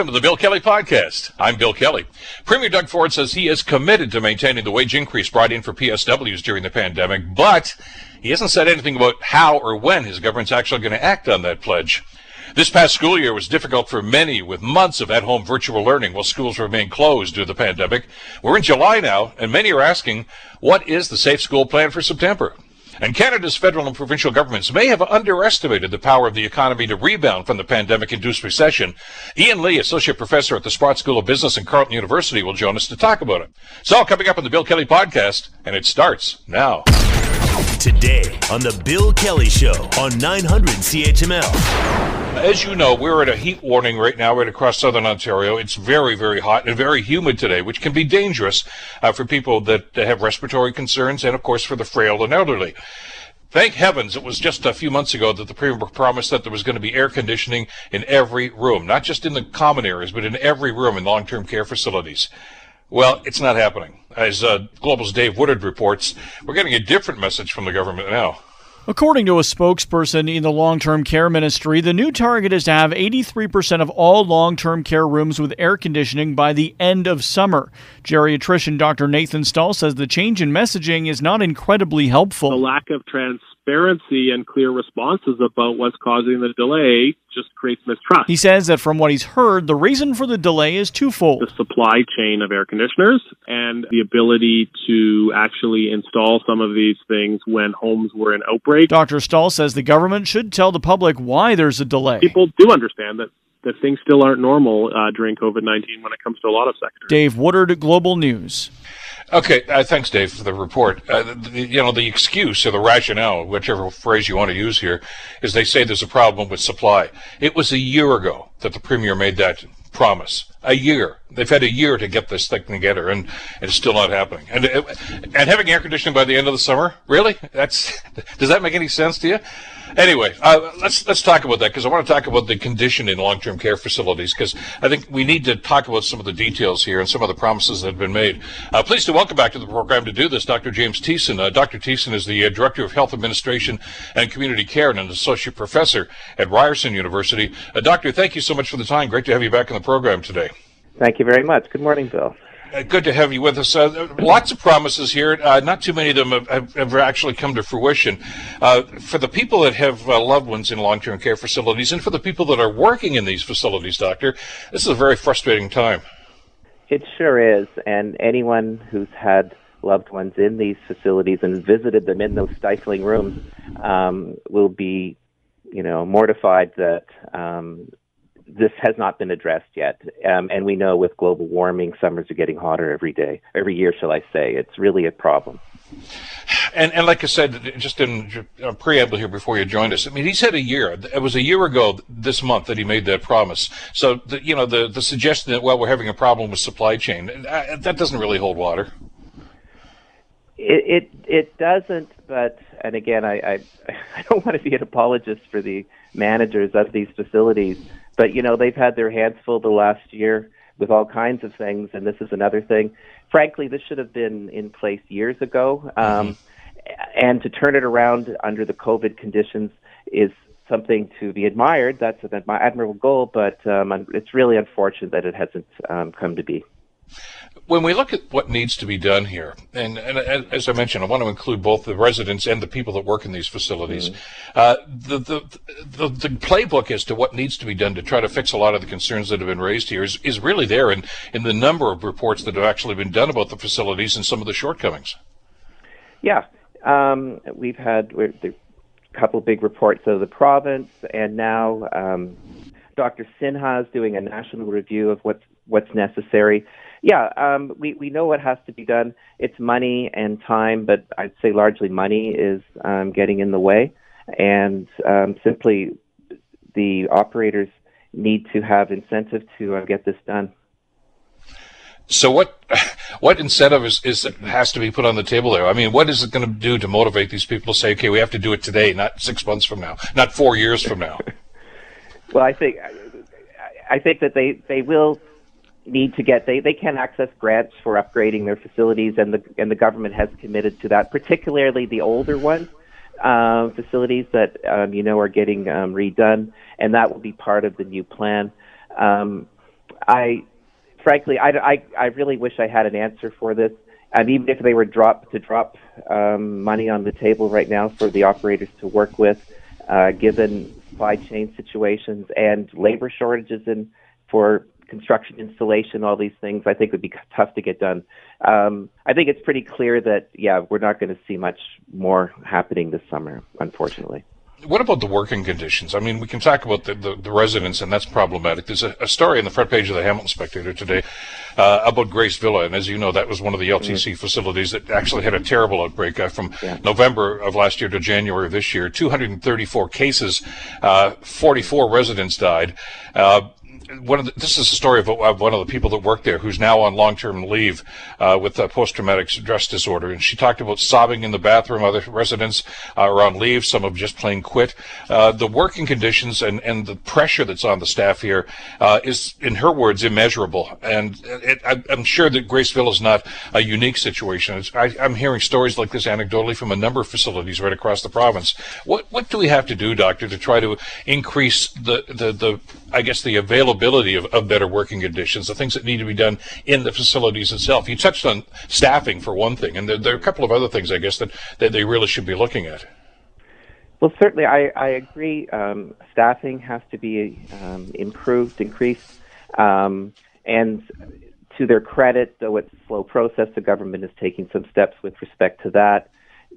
Welcome to the Bill Kelly Podcast. I'm Bill Kelly. Premier Doug Ford says he is committed to maintaining the wage increase brought in for PSWs during the pandemic, but he hasn't said anything about how or when his government's actually going to act on that pledge. This past school year was difficult for many with months of at-home virtual learning while schools remain closed due to the pandemic. We're in July now, and many are asking, what is the Safe School Plan for September? And Canada's federal and provincial governments may have underestimated the power of the economy to rebound from the pandemic-induced recession. Ian Lee, associate professor at the Sprott School of Business and Carleton University, will join us to talk about it. It's all coming up on the Bill Kelly podcast, and it starts now. Today on the Bill Kelly Show on 900 CHML. As you know, we're at a heat warning right now right across southern Ontario. It's very, very hot and very humid today, which can be dangerous uh, for people that have respiratory concerns and, of course, for the frail and elderly. Thank heavens it was just a few months ago that the Premier promised that there was going to be air conditioning in every room, not just in the common areas, but in every room in long-term care facilities. Well, it's not happening. As uh, Global's Dave Woodard reports, we're getting a different message from the government now. According to a spokesperson in the long term care ministry, the new target is to have 83% of all long term care rooms with air conditioning by the end of summer. Geriatrician Dr. Nathan Stall says the change in messaging is not incredibly helpful. The lack of trans transparency and clear responses about what's causing the delay just creates mistrust. He says that from what he's heard, the reason for the delay is twofold the supply chain of air conditioners and the ability to actually install some of these things when homes were in outbreak. Dr. Stall says the government should tell the public why there's a delay. People do understand that that things still aren't normal uh, during COVID 19 when it comes to a lot of sectors. Dave Woodard, Global News. Okay, uh, thanks, Dave, for the report. Uh, the, you know, the excuse or the rationale, whichever phrase you want to use here, is they say there's a problem with supply. It was a year ago that the premier made that promise. A year. They've had a year to get this thing together, and, and it's still not happening. And and having air conditioning by the end of the summer, really? That's does that make any sense to you? Anyway, uh, let's let's talk about that because I want to talk about the condition in long-term care facilities because I think we need to talk about some of the details here and some of the promises that have been made. Uh, pleased to welcome back to the program to do this, Dr. James Tiessen. Uh, Dr. Tiessen is the uh, Director of Health Administration and Community Care and an Associate Professor at Ryerson University. Uh, doctor, thank you so much for the time. Great to have you back in the program today. Thank you very much. Good morning, Bill. Uh, good to have you with us. Uh, lots of promises here. Uh, not too many of them have, have actually come to fruition. Uh, for the people that have uh, loved ones in long-term care facilities, and for the people that are working in these facilities, doctor, this is a very frustrating time. It sure is, and anyone who's had loved ones in these facilities and visited them in those stifling rooms um, will be, you know, mortified that um, this has not been addressed yet. Um, and we know with global warming, summers are getting hotter every day, every year, shall I say. It's really a problem. And, and like I said, just in a preamble here before you joined us, I mean, he said a year. It was a year ago this month that he made that promise. So, the, you know, the, the suggestion that, well, we're having a problem with supply chain, that doesn't really hold water. It, it, it doesn't, but, and again, I, I, I don't want to be an apologist for the managers of these facilities but you know, they've had their hands full the last year with all kinds of things, and this is another thing. Frankly, this should have been in place years ago. Um, mm-hmm. And to turn it around under the COVID conditions is something to be admired. That's an admirable goal, but um, it's really unfortunate that it hasn't um, come to be when we look at what needs to be done here, and, and, as I mentioned, I want to include both the residents and the people that work in these facilities. Mm-hmm. Uh, the, the, the, the, playbook as to what needs to be done to try to fix a lot of the concerns that have been raised here is, is really there in, in the number of reports that have actually been done about the facilities and some of the shortcomings. Yeah. Um, we've had a couple big reports of the province, and now um, Dr. Sinha is doing a national review of what's, what's necessary. Yeah, um, we we know what has to be done. It's money and time, but I'd say largely money is um, getting in the way, and um, simply the operators need to have incentive to uh, get this done. So what what incentive is, is has to be put on the table there? I mean, what is it going to do to motivate these people to say, okay, we have to do it today, not six months from now, not four years from now? well, I think I think that they they will need to get they, they can access grants for upgrading their facilities and the and the government has committed to that particularly the older ones uh, facilities that um, you know are getting um, redone and that will be part of the new plan um, I, frankly, I, I, I really wish I had an answer for this. And even if they were drop to drop um, money on the table right now for the operators to work with, uh, given supply chain situations and labor shortages in for construction installation, all these things, I think would be tough to get done. Um, I think it's pretty clear that yeah, we're not going to see much more happening this summer, unfortunately. What about the working conditions? I mean, we can talk about the, the, the residents, and that's problematic. There's a, a, story in the front page of the Hamilton Spectator today uh, about Grace Villa, and as you know, that was one of the LTC mm-hmm. facilities that actually had a terrible outbreak uh, from yeah. November of last year to January of this year. 234 cases, uh, 44 residents died. One of the, this is a story of, of, one of the people that worked there who's now on long-term leave uh, with post-traumatic stress disorder, and she talked about sobbing in the bathroom. Other residents are on leave. Some have just plain quit. Uh, the working conditions and, and the pressure that's on the staff here uh, is, in her words, immeasurable. And it, I, am sure that Grace Villa is not a unique situation. I, I'm hearing stories like this anecdotally from a number of facilities right across the province. What what do we have to do, doctor, to try to increase the the, the I guess the availability of, of better working conditions, the things that need to be done in the facilities itself. You touched on staffing for one thing, and there, there are a couple of other things, I guess, that, that they really should be looking at. Well, certainly, I, I agree. Um, staffing has to be um, improved, increased, um, and to their credit, though it's a slow process, the government is taking some steps with respect to that.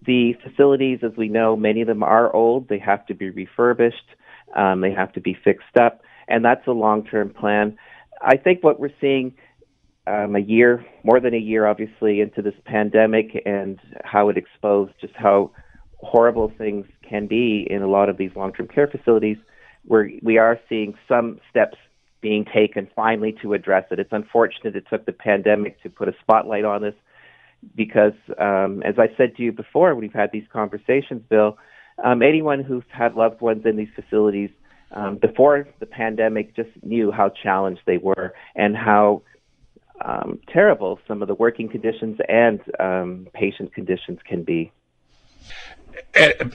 The facilities, as we know, many of them are old. They have to be refurbished. Um, they have to be fixed up and that's a long-term plan. I think what we're seeing um, a year, more than a year, obviously, into this pandemic and how it exposed just how horrible things can be in a lot of these long-term care facilities, where we are seeing some steps being taken finally to address it. It's unfortunate it took the pandemic to put a spotlight on this because, um, as I said to you before, we've had these conversations, Bill. Um, anyone who's had loved ones in these facilities um, before the pandemic just knew how challenged they were and how um, terrible some of the working conditions and um, patient conditions can be.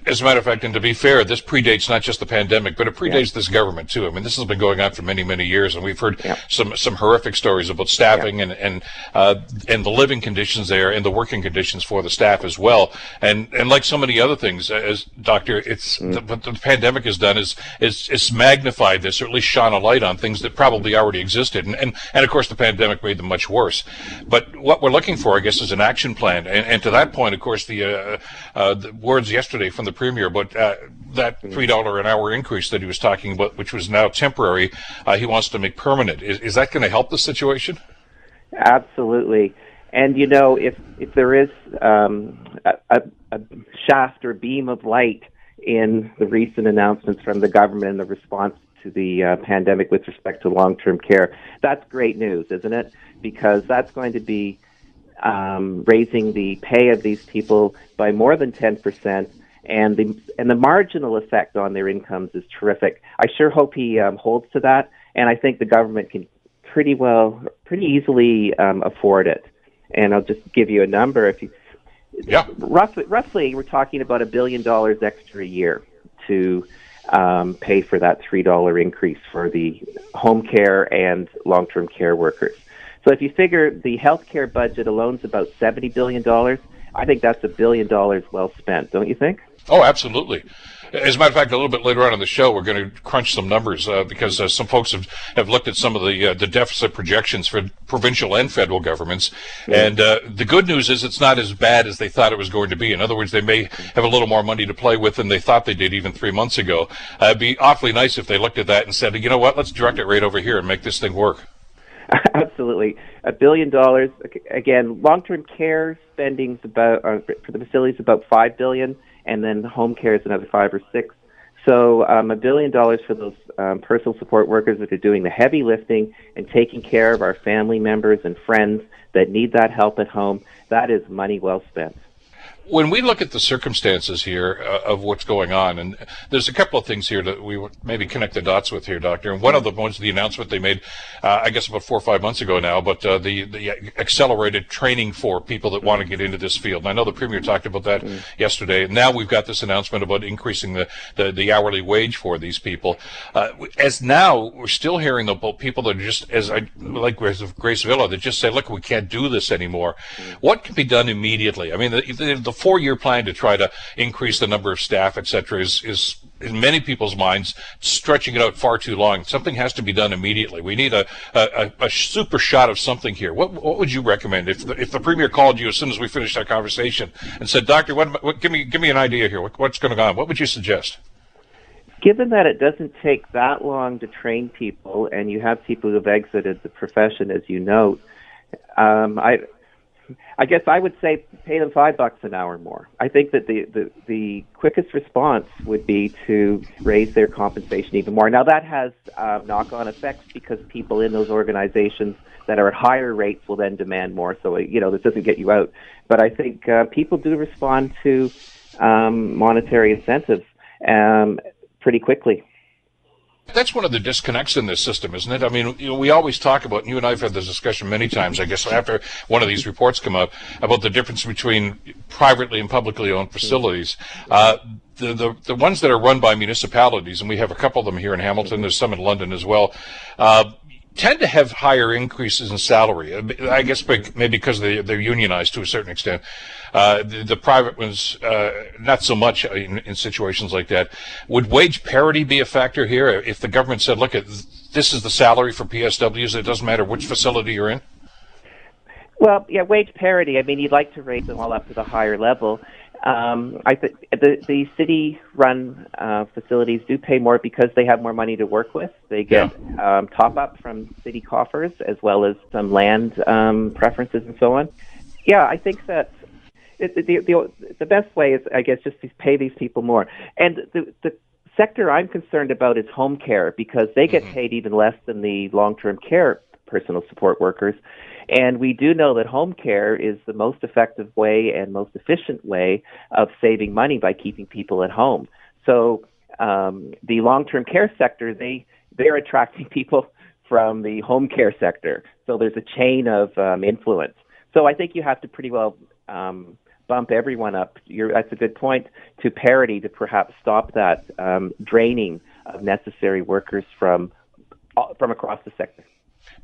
As a matter of fact, and to be fair, this predates not just the pandemic, but it predates yeah. this government too. I mean, this has been going on for many, many years, and we've heard yeah. some some horrific stories about staffing yeah. and and uh, and the living conditions there and the working conditions for the staff as well. And and like so many other things, as Doctor, it's mm. the, what the pandemic has done is is is magnified this, or at least shone a light on things that probably already existed. And and, and of course, the pandemic made them much worse. But what we're looking for, I guess, is an action plan. And, and to that point, of course, the, uh, uh, the words yesterday from the premier, but uh, that three dollar an hour increase that he was talking about, which was now temporary, uh, he wants to make permanent. Is, is that going to help the situation? Absolutely. And you know, if if there is um, a, a shaft or beam of light in the recent announcements from the government and the response to the uh, pandemic with respect to long-term care, that's great news, isn't it? Because that's going to be um, raising the pay of these people by more than 10%, and the and the marginal effect on their incomes is terrific. I sure hope he um, holds to that, and I think the government can pretty well, pretty easily um, afford it. And I'll just give you a number. If you, yeah, roughly, roughly, we're talking about a billion dollars extra a year to um, pay for that three dollar increase for the home care and long term care workers. So if you figure the healthcare budget alone is about seventy billion dollars, I think that's a billion dollars well spent, don't you think? Oh, absolutely. As a matter of fact, a little bit later on in the show, we're going to crunch some numbers uh, because uh, some folks have, have looked at some of the uh, the deficit projections for provincial and federal governments, and uh, the good news is it's not as bad as they thought it was going to be. In other words, they may have a little more money to play with than they thought they did even three months ago. Uh, it'd be awfully nice if they looked at that and said, you know what, let's direct it right over here and make this thing work. Absolutely, a billion dollars. Again, long-term care spending's about uh, for the facilities about five billion, and then home care is another five or six. So um, a billion dollars for those um, personal support workers that are doing the heavy lifting and taking care of our family members and friends that need that help at home. That is money well spent. When we look at the circumstances here uh, of what's going on, and there's a couple of things here that we would maybe connect the dots with here, Doctor. And one of them was the announcement they made, uh, I guess about four or five months ago now, but uh, the the accelerated training for people that want to get into this field. And I know the premier talked about that mm. yesterday. Now we've got this announcement about increasing the the, the hourly wage for these people. Uh, as now we're still hearing about people that are just as I like Grace Villa that just say, look, we can't do this anymore. Mm. What can be done immediately? I mean, the, the, the four-year plan to try to increase the number of staff, et cetera, is, is in many people's minds stretching it out far too long. Something has to be done immediately. We need a, a, a super shot of something here. What, what would you recommend if the, if the premier called you as soon as we finished our conversation and said, "Doctor, what, what give me give me an idea here. What, what's going on? What would you suggest?" Given that it doesn't take that long to train people, and you have people who've exited the profession, as you note, um, I I guess I would say pay them five bucks an hour more. I think that the, the, the quickest response would be to raise their compensation even more. Now that has uh, knock-on effects because people in those organizations that are at higher rates will then demand more. So you know this doesn't get you out. But I think uh, people do respond to um, monetary incentives um, pretty quickly. That's one of the disconnects in this system, isn't it? I mean, you know, we always talk about, and you and I have had this discussion many times, I guess, after one of these reports come up, about the difference between privately and publicly owned facilities. Uh, the, the, the ones that are run by municipalities, and we have a couple of them here in Hamilton, there's some in London as well, uh, tend to have higher increases in salary. I guess maybe because they, they're unionized to a certain extent. Uh, the, the, private ones, uh, not so much in, in, situations like that. Would wage parity be a factor here? If the government said, look, this is the salary for PSWs, it doesn't matter which facility you're in? Well, yeah, wage parity. I mean, you'd like to raise them all up to the higher level. Um, I th- the the city-run uh, facilities do pay more because they have more money to work with. They get yeah. um, top up from city coffers as well as some land um, preferences and so on. Yeah, I think that it, the, the the best way is, I guess, just to pay these people more. And the the sector I'm concerned about is home care because they get mm-hmm. paid even less than the long-term care personal support workers. And we do know that home care is the most effective way and most efficient way of saving money by keeping people at home. So um, the long-term care sector, they they're attracting people from the home care sector. So there's a chain of um, influence. So I think you have to pretty well um, bump everyone up. You're, that's a good point to parity to perhaps stop that um, draining of necessary workers from uh, from across the sector.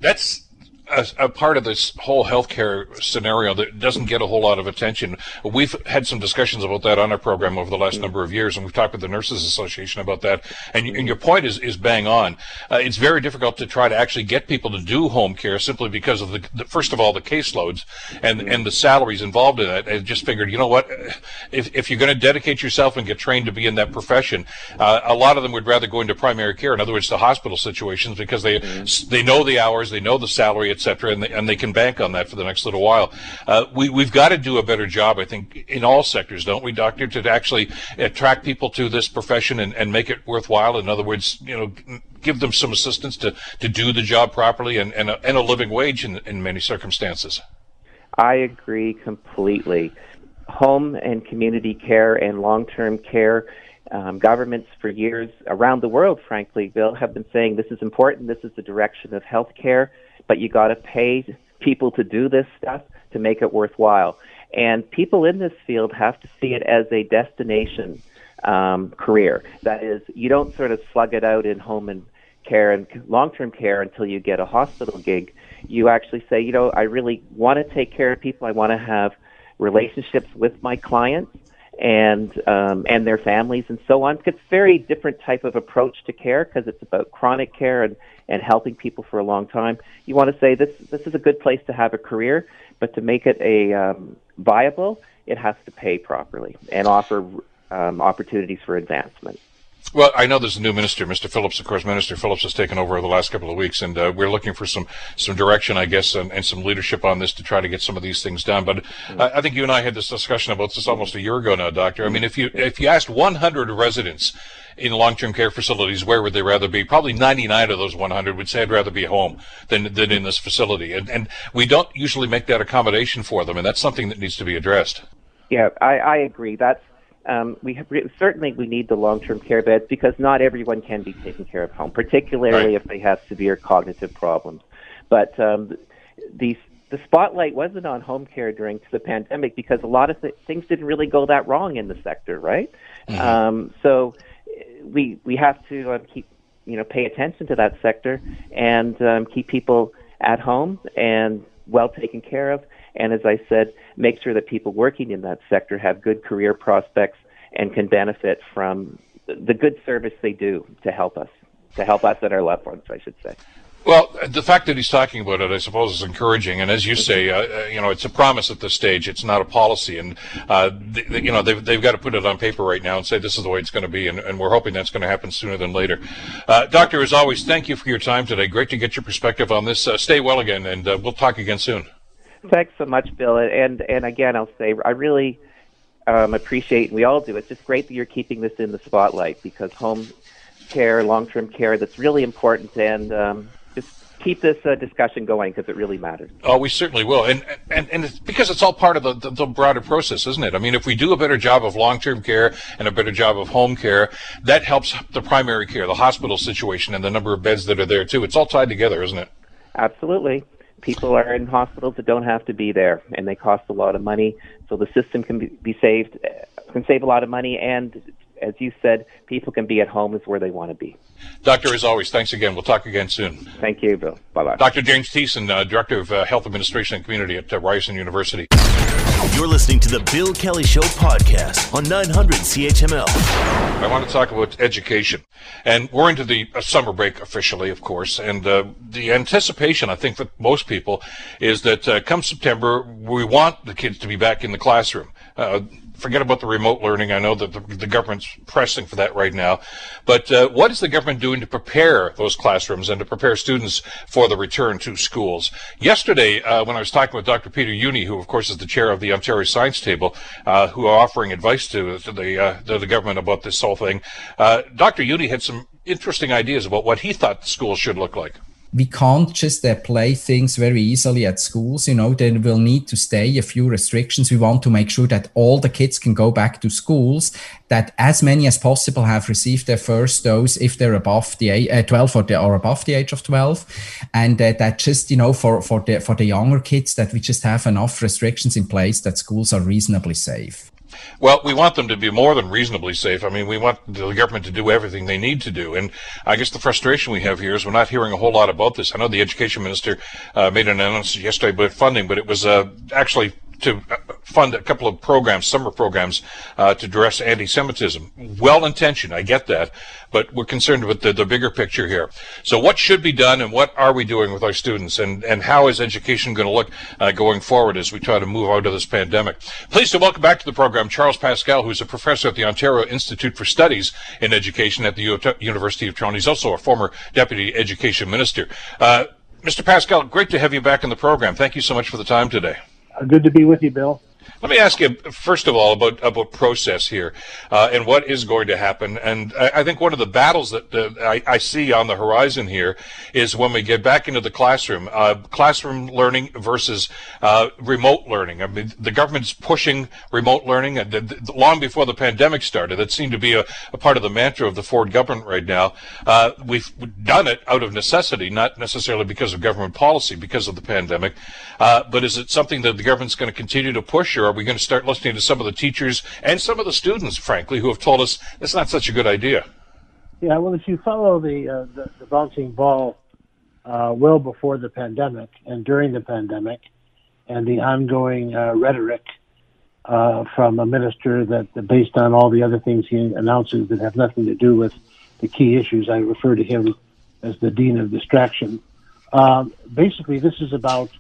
That's a, a, part of this whole healthcare scenario that doesn't get a whole lot of attention. We've had some discussions about that on our program over the last number of years, and we've talked with the Nurses Association about that. And, and your point is, is bang on. Uh, it's very difficult to try to actually get people to do home care simply because of the, the first of all, the caseloads and, and the salaries involved in it. I just figured, you know what, if, if you're going to dedicate yourself and get trained to be in that profession, uh, a lot of them would rather go into primary care, in other words, the hospital situations, because they, mm-hmm. they know the hours, they know the salary, etc., and they, and they can bank on that for the next little while. Uh, we we've got to do a better job, I think, in all sectors, don't we, Doctor, to actually attract people to this profession and, and make it worthwhile. In other words, you know, give them some assistance to, to do the job properly and, and, a, and a living wage in, in many circumstances. I agree completely. Home and community care and long term care um, governments for years around the world, frankly, Bill, have been saying this is important. This is the direction of healthcare but you got to pay people to do this stuff to make it worthwhile. And people in this field have to see it as a destination um, career. That is, you don't sort of slug it out in home and care and long-term care until you get a hospital gig. You actually say, you know, I really want to take care of people. I want to have relationships with my clients and um, and their families and so on. It's a very different type of approach to care because it's about chronic care and, and helping people for a long time. You want to say this this is a good place to have a career, but to make it a um, viable, it has to pay properly and offer um, opportunities for advancement. Well, I know there's a new minister, Mr. Phillips. Of course, Minister Phillips has taken over the last couple of weeks, and uh, we're looking for some some direction, I guess, and, and, some leadership on this to try to get some of these things done. But I think you and I had this discussion about this almost a year ago now, Doctor. I mean, if you if you asked 100 residents in long-term care facilities, where would they rather be? Probably 99 of those 100 would say I'd rather be home than than in this facility, and and we don't usually make that accommodation for them, and that's something that needs to be addressed. Yeah, I, I agree. That's um, we have, certainly we need the long-term care beds because not everyone can be taken care of home, particularly Right. if they have severe cognitive problems. But um, the the spotlight wasn't on home care during the pandemic because a lot of th- things didn't really go that wrong in the sector, right? Um, so we we have to um, keep you know pay attention to that sector and um, keep people at home and well taken care of. And as I said, make sure that people working in that sector have good career prospects and can benefit from the good service they do to help us, to help us and our loved ones, I should say. Well, the fact that he's talking about it, I suppose, is encouraging. And as you say, uh, uh, you know, it's a promise at this stage. It's not a policy. And, uh, th- th- you know, they've, they've got to put it on paper right now and say this is the way it's going to be. And, and we're hoping that's going to happen sooner than later. Uh, doctor, as always, thank you for your time today. Great to get your perspective on this. Uh, stay well again, and uh, we'll talk again soon. Thanks so much, Bill. And and again, I'll say I really um, appreciate, and we all do. It's just great that you're keeping this in the spotlight because home care, long-term care, that's really important. And um, just keep this uh, discussion going because it really matters. Oh, we certainly will, and and and it's because it's all part of the, the, the broader process, isn't it? I mean, if we do a better job of long-term care and a better job of home care, that helps the primary care, the hospital situation, and the number of beds that are there too. It's all tied together, isn't it? Absolutely. People are in hospitals that don't have to be there, and they cost a lot of money. So the system can be, saved, can save a lot of money, and as you said, people can be at home is where they want to be. Doctor, as always, thanks again. We'll talk again soon. Thank you, Bill. Bye bye. Dr. James Tiessen, uh, Director of uh, Health Administration and Community at uh, Ryerson University. You're listening to the Bill Kelly Show podcast on 900 CHML. I want to talk about education. And we're into the uh, summer break officially, of course. And uh, the anticipation, I think, for most people is that uh, come September, we want the kids to be back in the classroom. Forget about the remote learning. I know that the, the government's pressing for that right now. But uh, what is the government doing to prepare those classrooms and to prepare students for the return to schools? Yesterday, uh, when I was talking with Dr. Peter Jüni, who of course is the chair of the Ontario Science Table, uh, who are offering advice to, to the uh, to the government about this whole thing, uh, Dr. Jüni had some interesting ideas about what he thought schools should look like. We can't just uh, play things very easily at schools. You know, there will need to stay a few restrictions. We want to make sure that all the kids can go back to schools, that as many as possible have received their first dose if they're above the a- uh, 12 or, they are above the age of 12. And uh, that just, you know, for, for the, for the younger kids, that we just have enough restrictions in place that schools are reasonably safe. Well, we want them to be more than reasonably safe. I mean, we want the government to do everything they need to do. And I guess the frustration we have here is we're not hearing a whole lot about this. I know the education minister uh, made an announcement yesterday about funding, but it was uh, actually to fund a couple of programs, summer programs, uh, to address anti-Semitism. Well-intentioned, I get that, but we're concerned with the, the bigger picture here. So, what should be done, and what are we doing with our students, and and how is education going to look uh, going forward as we try to move out of this pandemic? Pleased to welcome back to the program Charles Pascal, who's a professor at the Ontario Institute for Studies in Education at the U- University of Toronto. He's also a former deputy education minister. Uh, Mr. Pascal, great to have you back in the program. Thank you so much for the time today. Uh, good to be with you, Bill. Let me ask you first of all about about process here uh, and what is going to happen. And I, I think one of the battles that uh, I, I see on the horizon here is when we get back into the classroom, uh, classroom learning versus uh, remote learning. I mean, the government's pushing remote learning, and th- th- long before the pandemic started, it seemed to be a, a part of the mantra of the Ford government right now. Uh, we've done it out of necessity, not necessarily because of government policy, because of the pandemic. Uh, but is it something that the government's going to continue to push, or are we going to start listening to some of the teachers and some of the students, frankly, who have told us it's not such a good idea? Yeah, well, if you follow the uh, the, the bouncing ball uh, well before the pandemic and during the pandemic, and the ongoing uh, rhetoric uh, from a minister that, that, based on all the other things he announces that have nothing to do with the key issues, I refer to him as the dean of distraction. Um, basically, this is about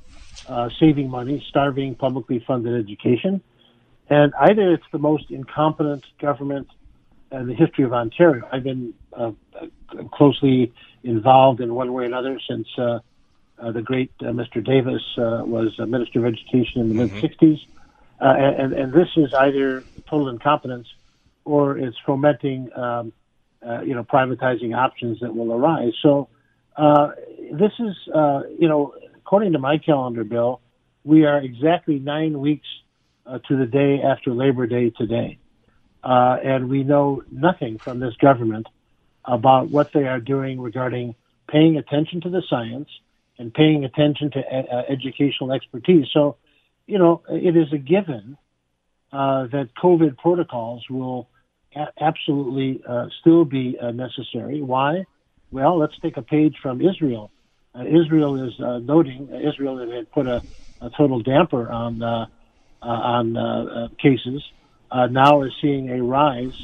uh, saving money, starving publicly funded education, and either it's the most incompetent government in the history of Ontario. I've been uh, closely involved in one way or another since uh, uh, the great uh, Mr. Davis uh, was a Minister of Education in the Mhm. mid 60s. Uh, and, and this is either total incompetence or it's fomenting, um, uh, you know, privatizing options that will arise. So uh, this is, uh, you know, according to my calendar, Bill, we are exactly nine weeks uh, to the day after Labor Day today. Uh, and we know nothing from this government about what they are doing regarding paying attention to the science and paying attention to uh, educational expertise. So, you know, it is a given uh, that COVID protocols will a- absolutely uh, still be uh, necessary. Why? Well, let's take a page from Israel. Uh, Israel is uh, noting Israel had put a, a total damper on uh, uh, on uh, cases. now is seeing a rise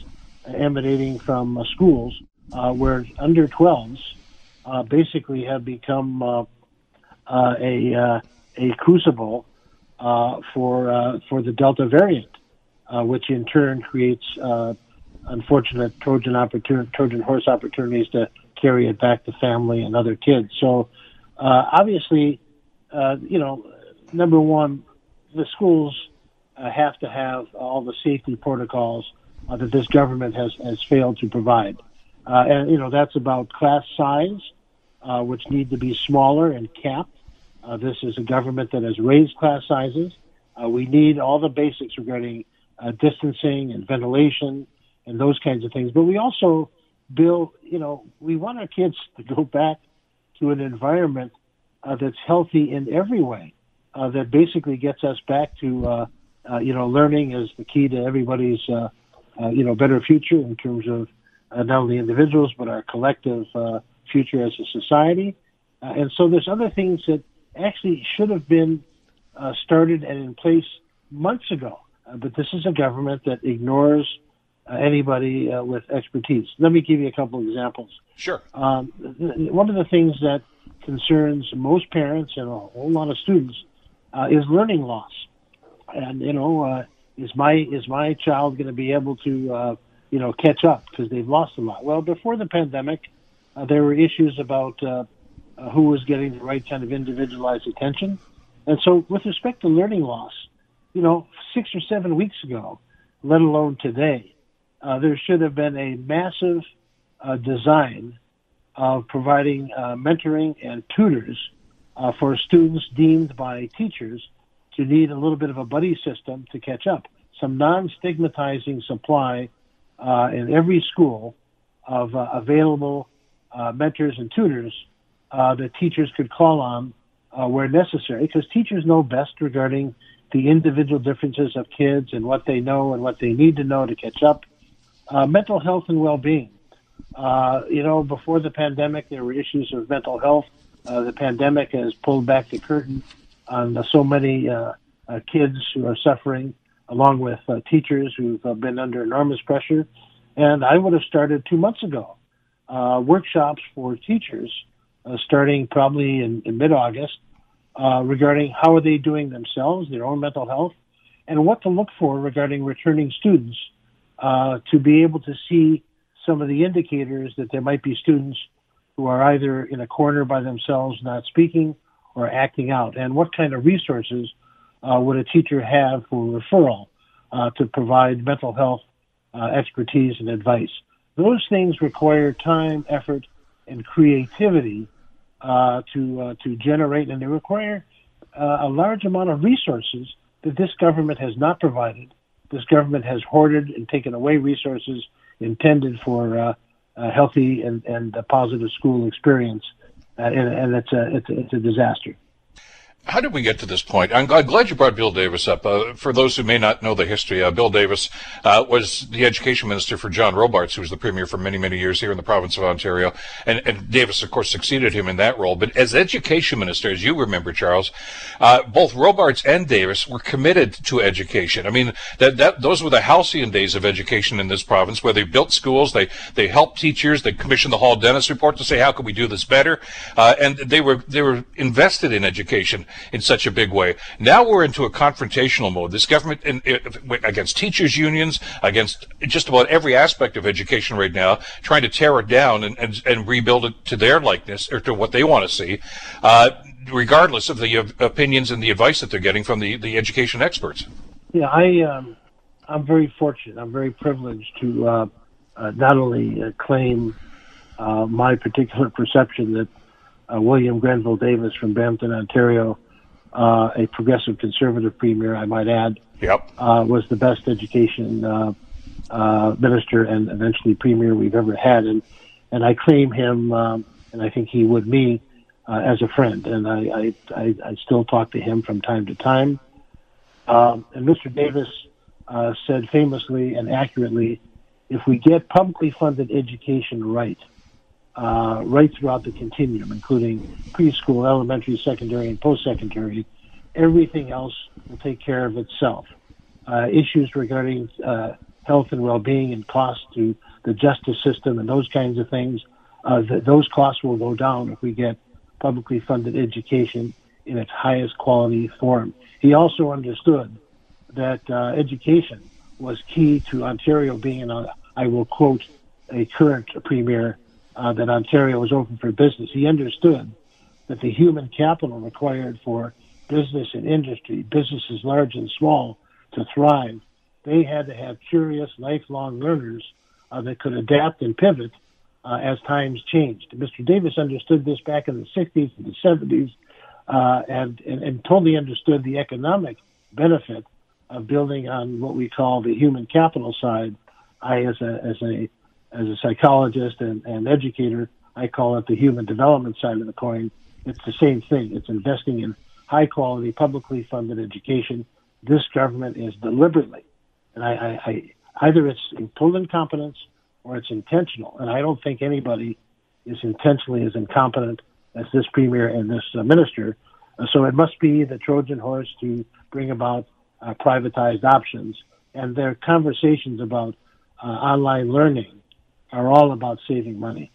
emanating from schools where under 12s basically have become a a crucible for for the Delta variant uh, which in turn creates uh, unfortunate Trojan opportun- Trojan horse opportunities to carry it back to family and other kids. So uh, obviously, uh, you know, number one, the schools uh, have to have all the safety protocols uh, that this government has has failed to provide, and you know that's about class size, which need to be smaller and capped. this is a government that has raised class sizes. we need all the basics regarding uh, distancing and ventilation and those kinds of things. But we also, Bill, you know, we want our kids to go back to an environment uh, that's healthy in every way, uh, that basically gets us back to, uh, uh, you know, learning is the key to everybody's, uh, uh, you know, better future in terms of uh, not only individuals but our collective uh, future as a society. Uh, and so there's other things that actually should have been uh, started and in place months ago. Uh, but this is a government that ignores uh, anybody uh, with expertise. Let me give you a couple of examples. Sure. Um, one of the things that concerns most parents and a whole lot of students uh, is learning loss. And you know, uh, is my is my child going to be able to uh, you know catch up because they've lost a lot? Well, before the pandemic, there were issues about who was getting the right kind of individualized attention. And so, with respect to learning loss, you know, six or seven weeks ago, let alone today, uh, there should have been a massive uh, design of providing uh, mentoring and tutors uh, for students deemed by teachers to need a little bit of a buddy system to catch up. Some non-stigmatizing supply uh, in every school of uh, available mentors and tutors that teachers could call on where necessary, because teachers know best regarding the individual differences of kids and what they know and what they need to know to catch up. Uh, mental health and well-being. Uh, you know, before the pandemic, there were issues of mental health. Uh, the pandemic has pulled back the curtain on so many uh, uh, kids who are suffering, along with uh, teachers who've been under enormous pressure. And I would have started two months ago workshops for teachers, starting probably in, in mid-August, regarding how are they doing themselves, their own mental health, and what to look for regarding returning students uh, to be able to see some of the indicators that there might be students who are either in a corner by themselves not speaking or acting out, and what kind of resources uh, would a teacher have for referral uh, to provide mental health uh, expertise and advice. Those things require time, effort, and creativity uh, to uh, to generate, and they require a large amount of resources that this government has not provided. This government has hoarded and taken away resources intended for uh, a healthy and, and a positive school experience, uh, and, and it's a it's a, it's a disaster how did we get to this point? I'm, glad you brought Bill Davis up. Uh, for those who may not know the history, uh, Bill Davis uh, was the education minister for John Robarts, who was the premier for many, many years here in the province of Ontario. And, and Davis, of course, succeeded him in that role. But as education minister, as you remember, Charles, uh, both Robarts and Davis were committed to education. I mean, that, that those were the halcyon days of education in this province, where they built schools, they they helped teachers, they commissioned the Hall Dennis report to say how can we do this better, uh, and they were they were invested in education in such a big way. Now we're into a confrontational mode. This government in, in, against teachers unions, against just about every aspect of education right now, trying to tear it down and, and, and rebuild it to their likeness or to what they want to see, uh, regardless of the opinions and the advice that they're getting from the, the education experts. Yeah, I um, I'm very fortunate. I'm very privileged to uh, uh, not only uh, claim uh, my particular perception that uh, William Grenville Davis from Brampton, Ontario, uh, a progressive conservative premier, I might add, Yep. uh, was the best education uh, uh, minister and eventually premier we've ever had, and and I claim him, um, and I think he would me uh, as a friend, and I, I I I still talk to him from time to time. Um, and Mr. Davis uh, said famously and accurately, if we get publicly funded education right, uh, right throughout the continuum, including preschool, elementary, secondary, and post-secondary, everything else will take care of itself. Uh, issues regarding uh, health and well-being and costs to the justice system and those kinds of things, uh, th- those costs will go down if we get publicly funded education in its highest quality form. He also understood that uh, education was key to Ontario being an, I will quote a current premier, uh, that Ontario was open for business. He understood that the human capital required for business and industry, businesses large and small, to thrive, they had to have curious, lifelong learners uh, that could adapt and pivot uh, as times changed. Mr. Davis understood this back in the 60s and the 70s uh, and, and, and totally understood the economic benefit of building on what we call the human capital side. I, as a, as a, as a psychologist and, and educator, I call it the human development side of the coin. It's the same thing. It's investing in high quality, publicly funded education. This government is deliberately, and I, I, I either it's total incompetence or it's intentional. And I don't think anybody is intentionally as incompetent as this premier and this uh, minister. Uh, so it must be the Trojan horse to bring about uh, privatized options. And their conversations about uh, online learning are all about saving money.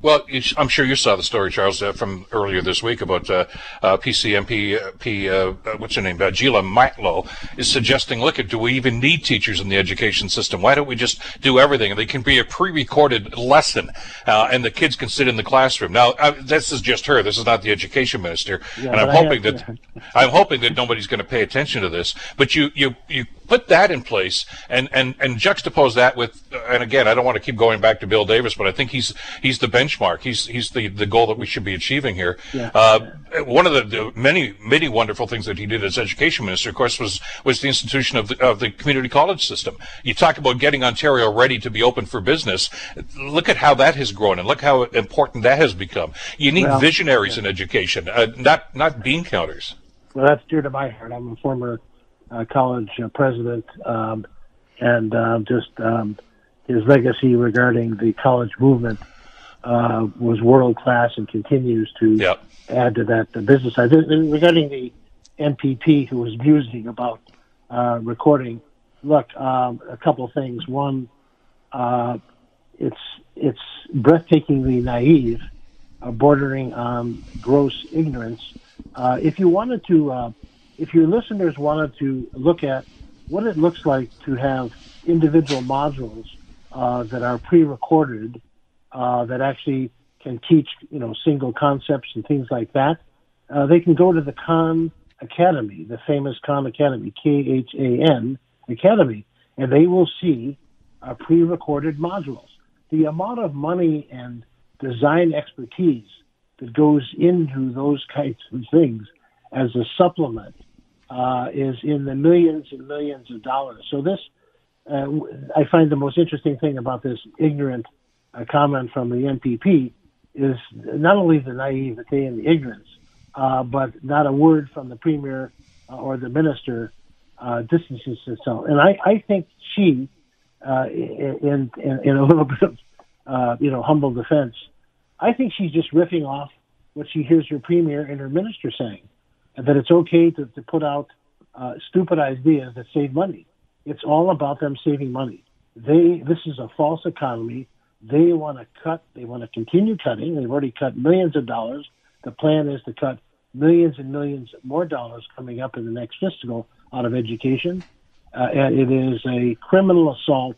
Well, I'm sure you saw the story, Charles, uh, from earlier this week about uh, uh, PCMP, uh, P, uh, uh, what's her name, uh, Gila Martow, is suggesting, look, at do we even need teachers in the education system? Why don't we just do everything? They can be a pre-recorded lesson, and the kids can sit in the classroom. Now, this is just her. This is not the education minister, yeah, and I'm hoping have, that I'm hoping that nobody's going to pay attention to this. But you, you, you put that in place and, and, and juxtapose that with, and again, I don't want to keep going back to Bill Davis, but I think he's he's the benchmark. He's he's the, the goal that we should be achieving here. Yeah. Uh, one of the, the, many many wonderful things that he did as education minister, of course, was was the institution of the of the community college system. You talk about getting Ontario ready to be open for business. Look at how that has grown, and look how important that has become. You need well, visionaries yeah. in education, uh, not not bean counters. Well, that's dear to my heart. I'm a former uh, college uh, president, um, and uh, just um, his legacy regarding the college movement uh, was world class and continues to yep. add to that the business side. Regarding the MPP who was musing about uh, recording, look, um, a couple of things. One, uh, it's it's breathtakingly naive, bordering on gross ignorance. if you wanted to if your listeners wanted to look at what it looks like to have individual modules uh, that are pre-recorded uh, that actually can teach, you know, single concepts and things like that, uh, they can go to the Khan Academy, the famous Khan Academy, K-H-A-N Academy, and they will see uh, pre-recorded modules. The amount of money and design expertise that goes into those kinds of things as a supplement uh, is in the millions and millions of dollars. So this, uh, I find the most interesting thing about this ignorant uh, comment from the MPP is not only the naivete and the ignorance, uh, but not a word from the premier uh, or the minister uh, distances itself. And I, I think she, in, in, in a little bit of you know humble defense, I think she's just riffing off what she hears her premier and her minister saying that it's okay to, to put out uh, stupid ideas that save money. It's all about them saving money. They this is a false economy. They want to cut. They want to continue cutting. They've already cut millions of dollars. The plan is to cut millions and millions more dollars coming up in the next fiscal out of education. Uh, and it is a criminal assault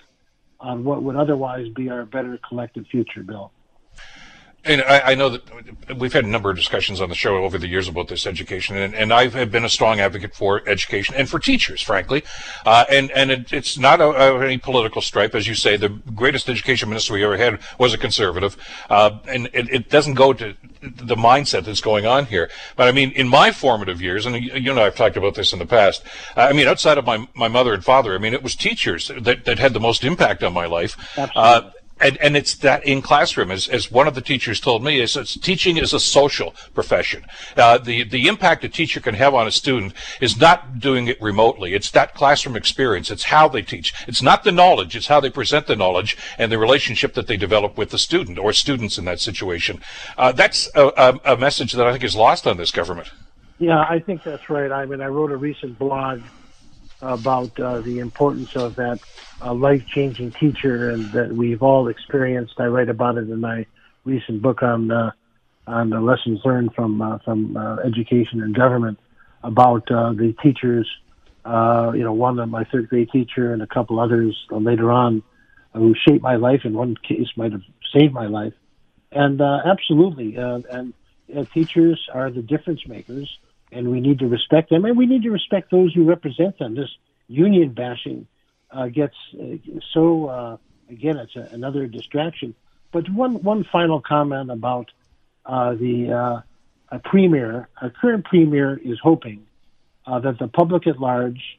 on what would otherwise be our better collective future, Bill. And I, I, know that we've had a number of discussions on the show over the years about this education, and, and I have been a strong advocate for education and for teachers, frankly. Uh, and and it, it's not any political stripe, as you say. The greatest education minister we ever had was a conservative, uh, and it, it, doesn't go to the mindset that's going on here. But I mean, in my formative years, and you know, I've talked about this in the past. I mean, outside of my my mother and father, I mean, it was teachers that that had the most impact on my life. Absolutely. And, and it's that in classroom, as, as one of the teachers told me, is teaching is a social profession. Uh, the the impact a teacher can have on a student is not doing it remotely. It's that classroom experience. It's how they teach. It's not the knowledge. It's how they present the knowledge and the relationship that they develop with the student or students in that situation. Uh, that's a, a, a message that I think is lost on this government. Yeah, I think that's right. I mean, I wrote a recent blog about uh, the importance of that uh, life-changing teacher, and that we've all experienced. I write about it in my recent book on uh, on the lessons learned from uh, from uh, education and government about uh, the teachers. Uh, you know, one of my third grade teacher and a couple others uh, later on who shaped my life. In one case, might have saved my life. And uh, absolutely, uh, and uh, teachers are the difference makers and we need to respect them, and we need to respect those who represent them. This union bashing uh, gets uh, so uh, again, it's a, another distraction. But one one final comment about uh, the uh, premier, a current premier is hoping uh, that the public at large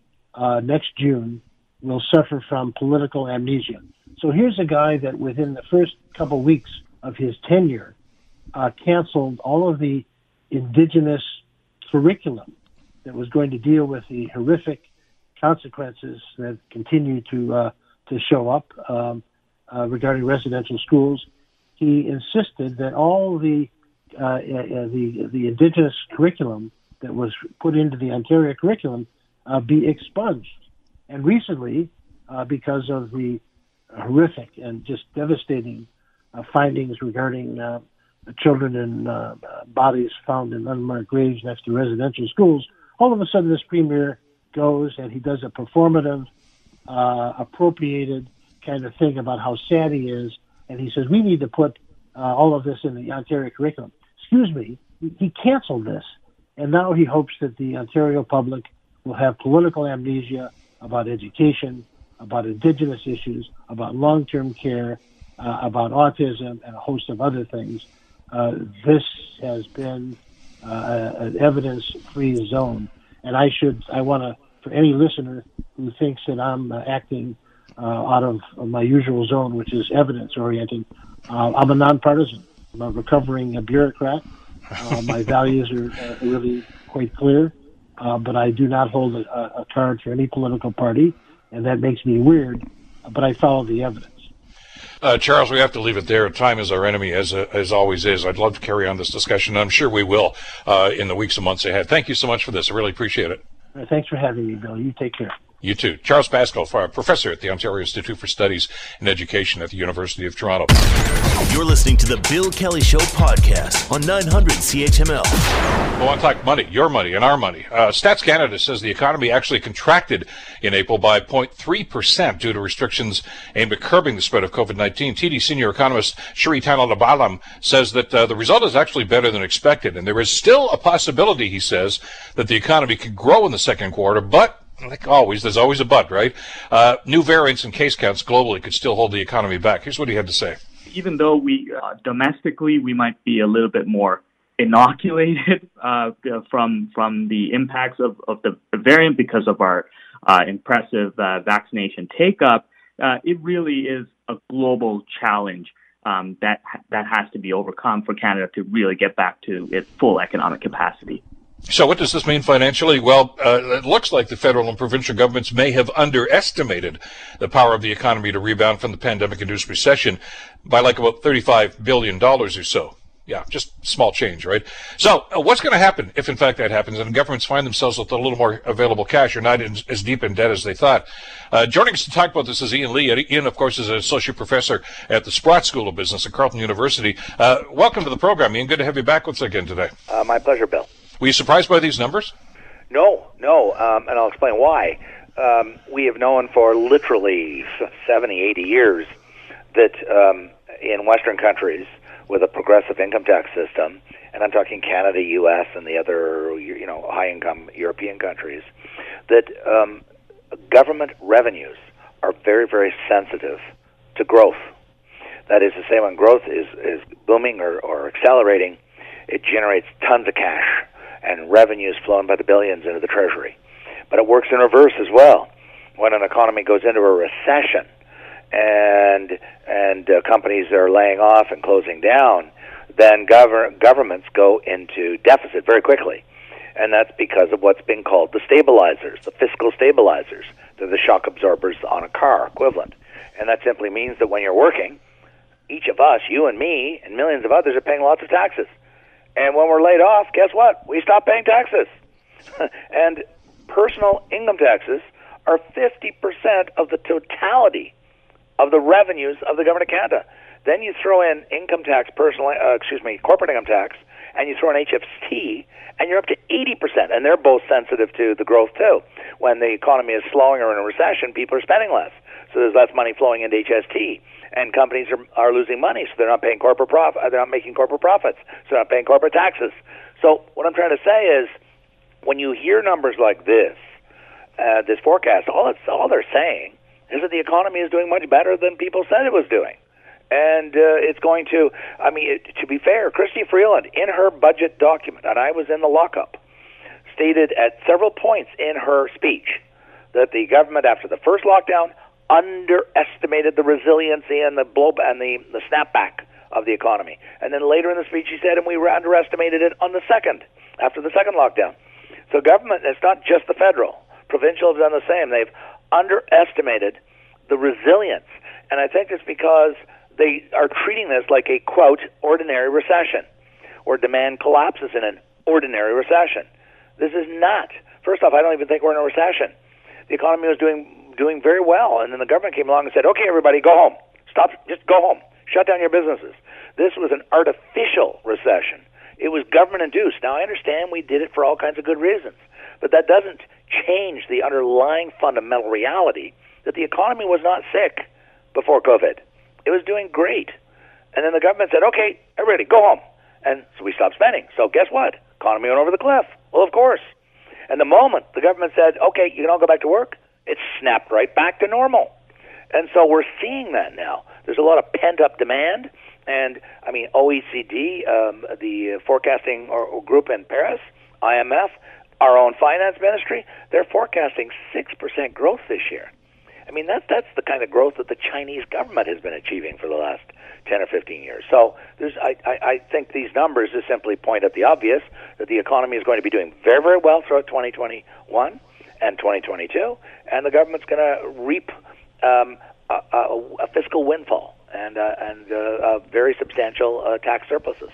next June will suffer from political amnesia. So here's a guy that within the first couple weeks of his tenure canceled all of the indigenous curriculum that was going to deal with the horrific consequences that continue to uh, to show up um, uh, regarding residential schools. He insisted that all the uh, uh the the indigenous curriculum that was put into the Ontario curriculum uh, be expunged. And recently, uh, because of the horrific and just devastating findings regarding children and uh, bodies found in unmarked graves next to residential schools. All of a sudden, this premier goes and he does a performative, uh, appropriated kind of thing about how sad he is, and he says we need to put uh, all of this in the Ontario curriculum. Excuse me, he canceled this, and now he hopes that the Ontario public will have political amnesia about education, about Indigenous issues, about long-term care, uh, about autism, and a host of other things. Uh, this has been uh, an evidence-free zone, and I should I want to for any listener who thinks that I'm uh, acting uh, out of, of, my usual zone, which is evidence-oriented. Uh, I'm a nonpartisan. I'm a recovering bureaucrat. my values are really quite clear, but I do not hold a, a card for any political party, and that makes me weird. But I follow the evidence. Uh, Charles, we have to leave it there. Time is our enemy, as uh, as always is. I'd love to carry on this discussion. I'm sure we will uh, in the weeks and months ahead. Thank you so much for this. I really appreciate it. Thanks for having me, Bill. You take care. You too. Charles Pascal, professor at the Ontario Institute for Studies in Education at the University of Toronto. You're listening to the Bill Kelly Show podcast on 900 CHML. I want to talk money, your money, and our money. Uh, Stats Canada says the economy actually contracted in April by 0.3% due to restrictions aimed at curbing the spread of COVID 19. TD senior economist Sri Thananabalam says that uh, the result is actually better than expected, and there is still a possibility, he says, that the economy could grow in the second quarter, but like always, there's always a but, right? Uh, new variants and case counts globally could still hold the economy back. Here's what he had to say. Even though we uh, domestically we might be a little bit more inoculated uh, from from the impacts of, of the variant because of our uh, impressive uh, vaccination take up, uh, it really is a global challenge um, that that has to be overcome for Canada to really get back to its full economic capacity. So, what does this mean financially? Well, uh, it looks like the federal and provincial governments may have underestimated the power of the economy to rebound from the pandemic induced recession by like about $35 billion or so. Yeah, just small change, right? So, uh, what's going to happen if, in fact, that happens and governments find themselves with a little more available cash or not in, as deep in debt as they thought? Uh, joining us to talk about this is Ian Lee. Ian, of course, is an associate professor at the Sprott School of Business at Carleton University. Uh, welcome to the program, Ian. Good to have you back with us again today. Uh, my pleasure, Bill. Were you surprised by these numbers? No, no, um, and I'll explain why. Um, we have known for literally 70, 80 years that um, in Western countries with a progressive income tax system, and I'm talking Canada, U.S., and the other you know high-income European countries, that um, government revenues are very, very sensitive to growth. That is to say, when growth is, is booming or, or accelerating, it generates tons of cash and revenues flowing by the billions into the treasury. But it works in reverse as well. When an economy goes into a recession and and uh, companies are laying off and closing down, then gover- governments go into deficit very quickly. And that's because of what's been called the stabilizers, the fiscal stabilizers. They're the shock absorbers on a car equivalent. And that simply means that when you're working, each of us, you and me, and millions of others, are paying lots of taxes. And when we're laid off, guess what? We stop paying taxes. and personal income taxes are 50% of the totality of the revenues of the government of Canada. Then you throw in income tax, personal, uh, excuse me, corporate income tax, and you throw in HST, and you're up to 80%. And they're both sensitive to the growth too. When the economy is slowing or in a recession, people are spending less. So there's less money flowing into HST. And companies are, are losing money, so they're not paying corporate profit. They're not making corporate profits, so they're not paying corporate taxes. So what I'm trying to say is, when you hear numbers like this, uh, this forecast, all it's all they're saying is that the economy is doing much better than people said it was doing and uh, it's going to. I mean, it, to be fair, Chrystia Freeland, in her budget document, and I was in the lockup, stated at several points in her speech that the government, after the first lockdown, underestimated the resiliency and the blow and the, the snapback of the economy. And then later in the speech, he said, and we underestimated it on the second, after the second lockdown. So government, it's not just the federal. Provincial have done the same. They've underestimated the resilience. And I think it's because they are treating this like a quote ordinary recession, where demand collapses in an ordinary recession. This is not. First off, I don't even think we're in a recession. The economy was doing doing very well, and then the government came along and said, "Okay, everybody, go home. Stop. Just go home. Shut down your businesses." This was an artificial recession. It was government induced. Now I understand we did it for all kinds of good reasons, but that doesn't change the underlying fundamental reality that the economy was not sick before COVID. It was doing great. And then the government said, okay, everybody, go home. And so we stopped spending. So guess what? Economy went over the cliff. Well, of course. And the moment the government said, okay, you can all go back to work, it snapped right back to normal. And so we're seeing that now. There's a lot of pent up demand. And I mean, OECD, um, the forecasting or, or group in Paris, IMF, our own finance ministry, they're forecasting 6% growth this year. I mean, that, that's the kind of growth that the Chinese government has been achieving for the last 10 or 15 years. So there's, I, I, I think these numbers just simply point at the obvious that the economy is going to be doing very, very well throughout 2021 and 2022, and the government's going to reap um, a, a, a fiscal windfall and, uh, and uh, very substantial uh, tax surpluses.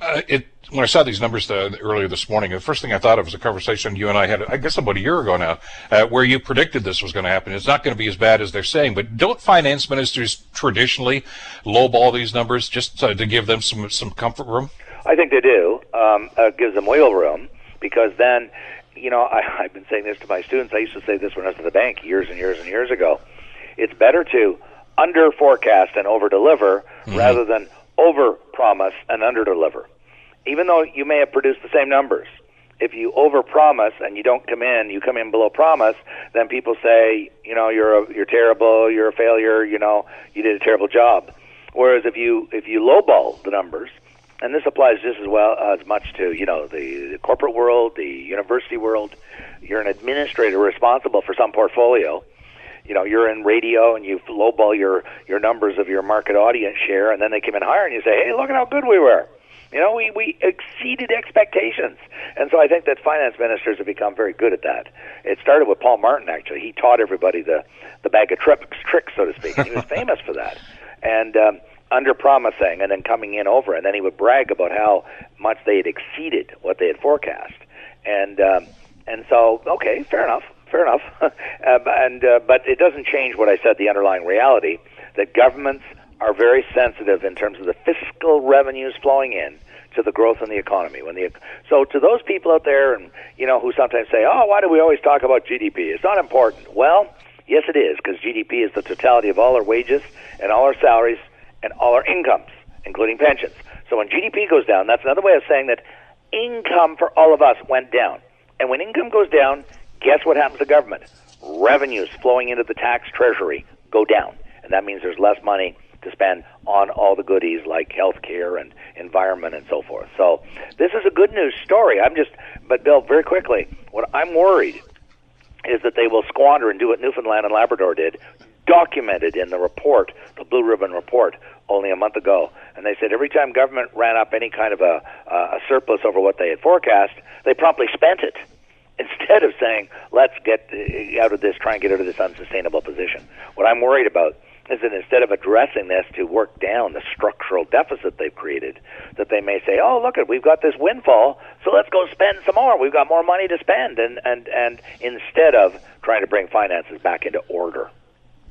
Uh, it when I saw these numbers uh, earlier this morning, the first thing I thought of was a conversation you and I had, I guess, about a year ago now, uh, where you predicted this was going to happen. It's not going to be as bad as they're saying, but don't finance ministers traditionally lowball these numbers just to, to give them some some comfort room? I think they do. Um, uh, gives them wiggle room because then, you know, I, I've been saying this to my students. I used to say this when I was at the bank years and years and years ago. It's better to under forecast and over deliver mm-hmm. rather than over promise and under deliver. Even though you may have produced the same numbers, if you over promise and you don't come in, you come in below promise, then people say, you know, you're a, you're terrible, you're a failure, you know, you did a terrible job. Whereas if you if you lowball the numbers, and this applies just as well as much to you know the, the corporate world, the university world, you're an administrator responsible for some portfolio you know you're in radio and you lowball your your numbers of your market audience share, and then they come in higher and you say, hey, look at how good we were. You know, we, we exceeded expectations. And so I think that finance ministers have become very good at that. It started with Paul Martin, actually. He taught everybody the, the bag of tricks, tricks, so to speak. And he was famous for that. And um, under promising and then coming in over. And then he would brag about how much they had exceeded what they had forecast. And, um, and so, okay, fair enough fair enough. uh, and uh, but it doesn't change what I said. The underlying reality that governments are very sensitive in terms of the fiscal revenues flowing in to the growth in the economy. When the so to those people out there, and you know, who sometimes say, "Oh, why do we always talk about GDP? It's not important." Well, yes, it is because GDP is the totality of all our wages and all our salaries and all our incomes. including pensions. So when GDP goes down, that's another way of saying that income for all of us went down. And when income goes down, guess what happens to government? Revenues flowing into the tax treasury go down. And that means there's less money to spend on all the goodies like health care and environment and so forth. So this is a good news story. I'm just, but Bill, very quickly, what I'm worried is that they will squander and do what Newfoundland and Labrador did, documented in the report, the Blue Ribbon report, only a month ago. And they said every time government ran up any kind of a, a surplus over what they had forecast, they promptly spent it instead of saying, let's get uh, out of this, try and get out of this unsustainable position. What I'm worried about is that instead of addressing this to work down the structural deficit they've created, that they may say, "Oh, look, we've got this windfall, so let's go spend some more. We've got more money to spend," and and and instead of trying to bring finances back into order.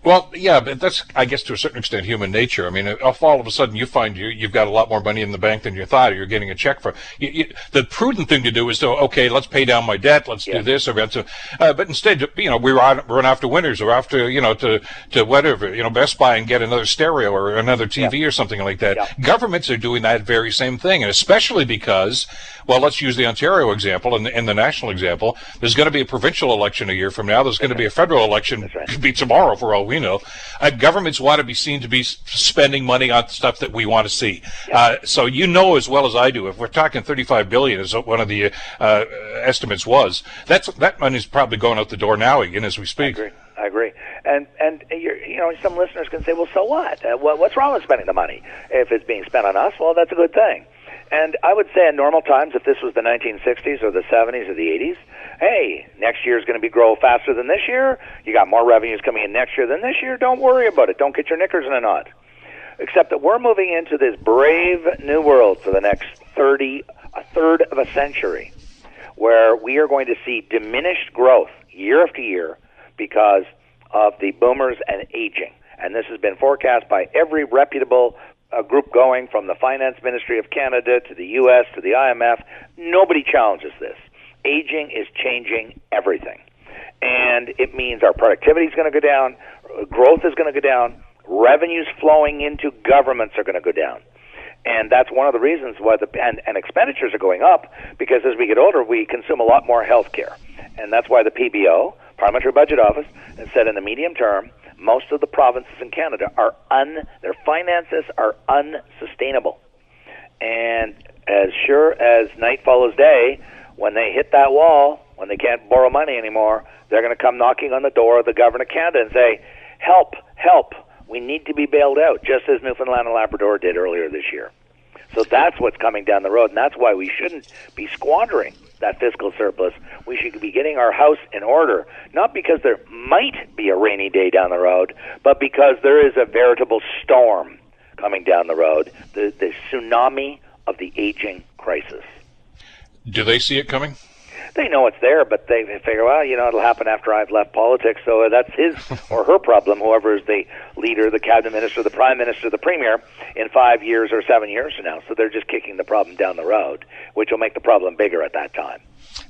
Well, yeah, but that's, I guess, to a certain extent, human nature. I mean, if all of a sudden you find you, you've got a lot more money in the bank than you thought, or you're getting a check for, you, you, the prudent thing to do is to, okay, let's pay down my debt, let's yeah. do this, or that. Uh, but instead, you know, we run, run to Winners or after, you know, to, to whatever, you know, Best Buy and get another stereo or another TV yeah. or something like that. Yeah. Governments are doing that very same thing, and especially because, well, let's use the Ontario example and, and the national example. There's going to be a provincial election a year from now. There's going to be a federal election, right. could be tomorrow for all we know. Uh, governments want to be seen to be spending money on stuff that we want to see. Yeah. Uh, so you know as well as I do, if we're talking 35 billion, as one of the uh, estimates was, that's that money's probably going out the door now again as we speak. I agree. I agree. And and you know some listeners can say, well, so what? Uh, what's wrong with spending the money if it's being spent on us? Well, that's a good thing. And I would say in normal times, if this was the 1960s or the 70s or the 80s, hey, next year is going to be grow faster than this year. You got more revenues coming in next year than this year. Don't worry about it. Don't get your knickers in a knot. Except that we're moving into this brave new world for the next 30, a third of a century, where we are going to see diminished growth year after year because of the boomers and aging. And this has been forecast by every reputable a group going from the Finance Ministry of Canada to the U.S. to the IMF. Nobody challenges this. Aging is changing everything. And it means our productivity is going to go down, growth is going to go down, revenues flowing into governments are going to go down. And that's one of the reasons why the and, and expenditures are going up because as we get older, we consume a lot more health care. And that's why the PBO, Parliamentary Budget Office, has said in the medium term, most of the provinces in Canada are un their finances are unsustainable. And as sure as night follows day, when they hit that wall, when they can't borrow money anymore, they're going to come knocking on the door of the government of Canada and say, "Help, help! We need to be bailed out," just as Newfoundland and Labrador did earlier this year. So that's what's coming down the road, and that's why we shouldn't be squandering that fiscal surplus. We should be getting our house in order, not because there might be a rainy day down the road, but because there is a veritable storm coming down the road the, the tsunami of the aging crisis. Do they see it coming? they know it's there, but they, figure, well, you know, it'll happen after I've left politics, so that's his or her problem, whoever is the leader, the cabinet minister, the prime minister, the premier, in five years or seven years from now. So they're just kicking the problem down the road, which will make the problem bigger at that time.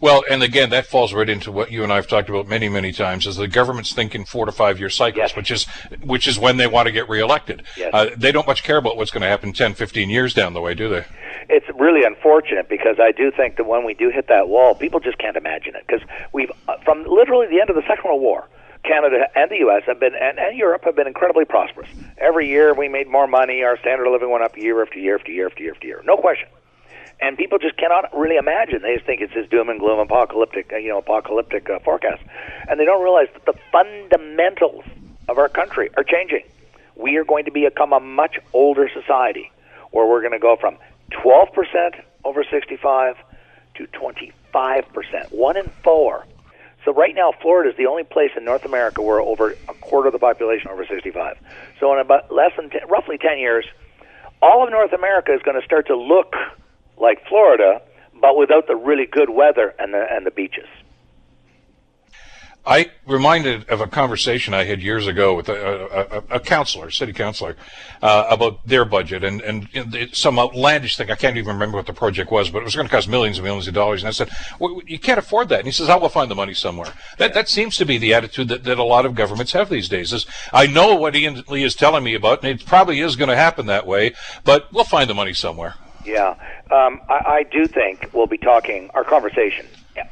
Well, and again, that falls right into what you and I have talked about many, many times: is the government's thinking four to five year cycles, yes. which is which is when they want to get reelected. Yes. Uh, they don't much care about what's going to happen 10, 15 years down the way, do they? It's really unfortunate because I do think that when we do hit that wall, people just can't imagine it because we've uh, from literally the end of the Second World War. Canada and the U.S. have been and, and Europe have been incredibly prosperous. Every year we made more money. Our standard of living went up year after year after year after year after year. No question and people just cannot really imagine. They just think it's this doom and gloom, apocalyptic, uh, you know, apocalyptic uh, forecast, and they don't realize that the fundamentals of our country are changing. We are going to become a much older society, where we're going to go from 12 percent over 65 to 25 percent, one in four. So right now, Florida is the only place in North America where over a quarter of the population over 65. So in about less than 10, roughly 10 years, all of North America is going to start to look like Florida, but without the really good weather and the and the beaches. I reminded of a conversation I had years ago with a, a, a counselor, city councilor, uh, about their budget and, and some outlandish thing. I can't even remember what the project was, but it was going to cost millions and millions of dollars. And I said, well, you can't afford that. And he says, I will find the money somewhere. That, that seems to be the attitude that, that a lot of governments have these days is, I know what Ian Lee is telling me about, and it probably is going to happen that way, but we'll find the money somewhere. Yeah. Um, I, I do think we'll be talking, our conversation,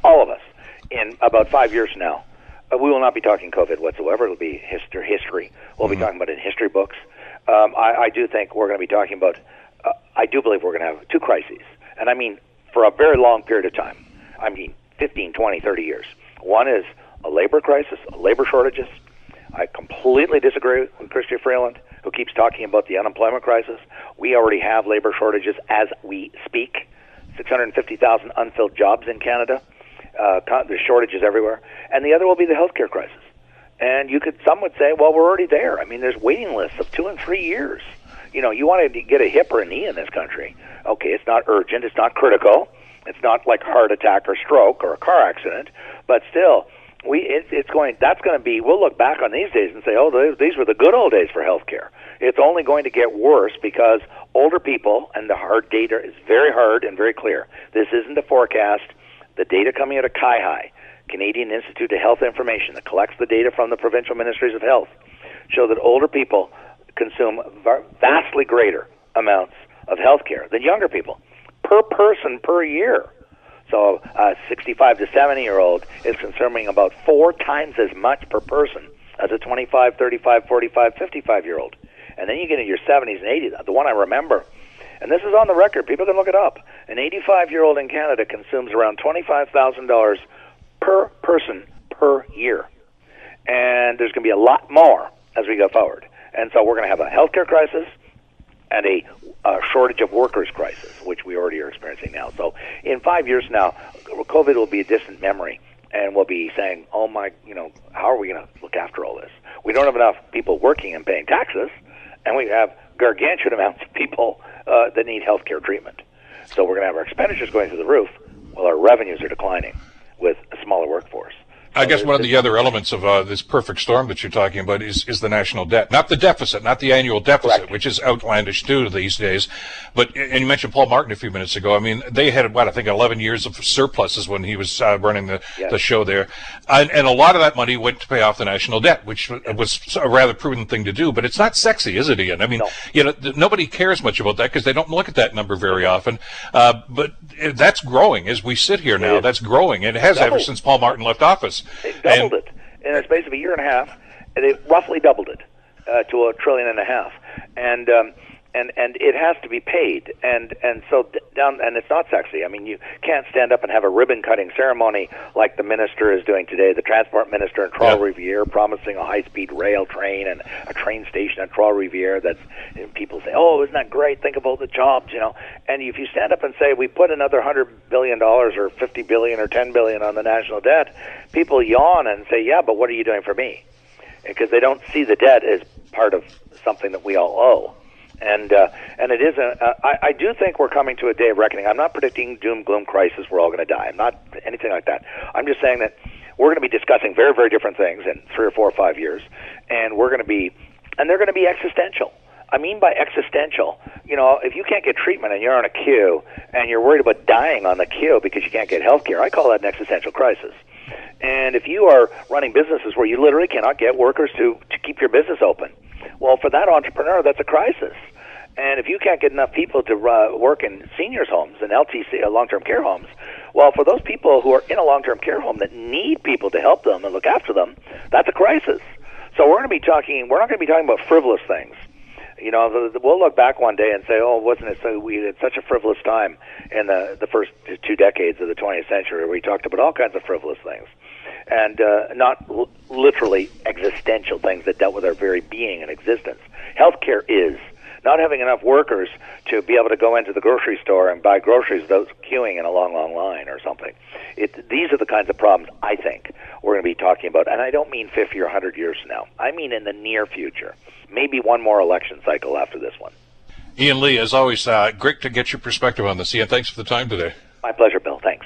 all of us, in about five years from now uh, we will not be talking COVID whatsoever. It'll be history. History. We'll mm-hmm. be talking about it in history books. Um, I, I do think we're going to be talking about. Uh, I do believe we're going to have two crises, and I mean for a very long period of time. I mean 15, 20, 30 years. One is a labor crisis, labor shortages. I completely disagree with Chrystia Freeland, keeps talking about the unemployment crisis. We already have labor shortages as we speak. 650,000 unfilled jobs in Canada. Uh, there's shortages everywhere, and the other will be the healthcare crisis. And you could, some would say, well, we're already there. I mean, there's waiting lists of two and three years. You know, you want to get a hip or a knee in this country. Okay, it's not urgent, it's not critical, it's not like heart attack or stroke or a car accident, but still, we it, it's going. That's going to be. We'll look back on these days and say, oh, those, these were the good old days for healthcare. It's only going to get worse because older people and the hard data is very hard and very clear. This isn't a forecast. The data coming out of CIHI, Canadian Institute of Health Information, that collects the data from the provincial ministries of health, show that older people consume vastly greater amounts of health care than younger people per person per year. So a 65 to 70 year old is consuming about four times as much per person as a 25, 35, 45, 55 year old. And then you get into your 70s and 80s. The one I remember and this is on the record. People can look it up. An 85 year old in Canada consumes around $25,000 per person per year. And there's going to be a lot more as we go forward. And so we're going to have a healthcare crisis and a, a shortage of workers crisis, which we already are experiencing now. So in five years now, COVID will be a distant memory. And we'll be saying, oh my, you know, how are we going to look after all this? We don't have enough people working and paying taxes, and we have gargantuan amounts of people uh, that need health care treatment. So we're going to have our expenditures going through the roof while our revenues are declining with a smaller workforce. I guess one of the other elements of uh, this perfect storm that you're talking about is, is the national debt, not the deficit, not the annual deficit, Correct. which is outlandish too these days. But and you mentioned Paul Martin a few minutes ago. I mean, they had what I think 11 years of surpluses when he was uh, running the, yes. the show there, and, and, a lot of that money went to pay off the national debt, which was a rather prudent thing to do. But it's not sexy, is it, Ian? I mean, no. you know, nobody cares much about that because they don't look at that number very often. Uh, but that's growing as we sit here now. That's growing, and it has ever since Paul Martin left office. It doubled and, it in the space of a year and a half. and They roughly doubled it uh, to a trillion and a half, and um, and and it has to be paid. And and so down and it's not sexy. I mean you can't stand up and have a ribbon cutting ceremony like the minister is doing today the transport minister in Trois Rivières promising a high speed rail train and a train station at Trois Rivières that's people say oh isn't that great? Think of all the jobs you know. And if you stand up and say we put another 100 billion dollars or 50 billion or 10 billion on the national debt people yawn and say yeah but what are you doing for me? Because they don't see the debt as part of something that we all owe and uh, and it is a. Uh, I, I do think we're coming to a day of reckoning. I'm not predicting doom gloom crisis. We're all going to die. I'm not anything like that. I'm just saying that we're going to be discussing very very different things in three or four or five years, and we're going to be, and they're going to be existential. I mean by existential, you know, if you can't get treatment and you're on a queue and you're worried about dying on the queue because you can't get health care, I call that an existential crisis. And if you are running businesses where you literally cannot get workers to, to keep your business open, well, for that entrepreneur, that's a crisis. And if you can't get enough people to uh, work in seniors' homes and LTC, uh, long-term care homes, well, for those people who are in a long-term care home that need people to help them and look after them, that's a crisis. So we're going to be talking. We're not going to be talking about frivolous things. You know, we'll look back one day and say, "Oh, wasn't it so? We had such a frivolous time in the the first two decades of the 20th century. Where we talked about all kinds of frivolous things." and uh, not l- literally existential things that dealt with our very being and existence. Healthcare is not having enough workers to be able to go into the grocery store and buy groceries those queuing in a long, long line or something. It, these are the kinds of problems I think we're going to be talking about, and I don't mean 50 or 100 years from now. I mean in the near future. Maybe one more election cycle after this one. Ian Lee, as always, uh, great to get your perspective on this. Ian, thanks for the time today. My pleasure, Bill. Thanks.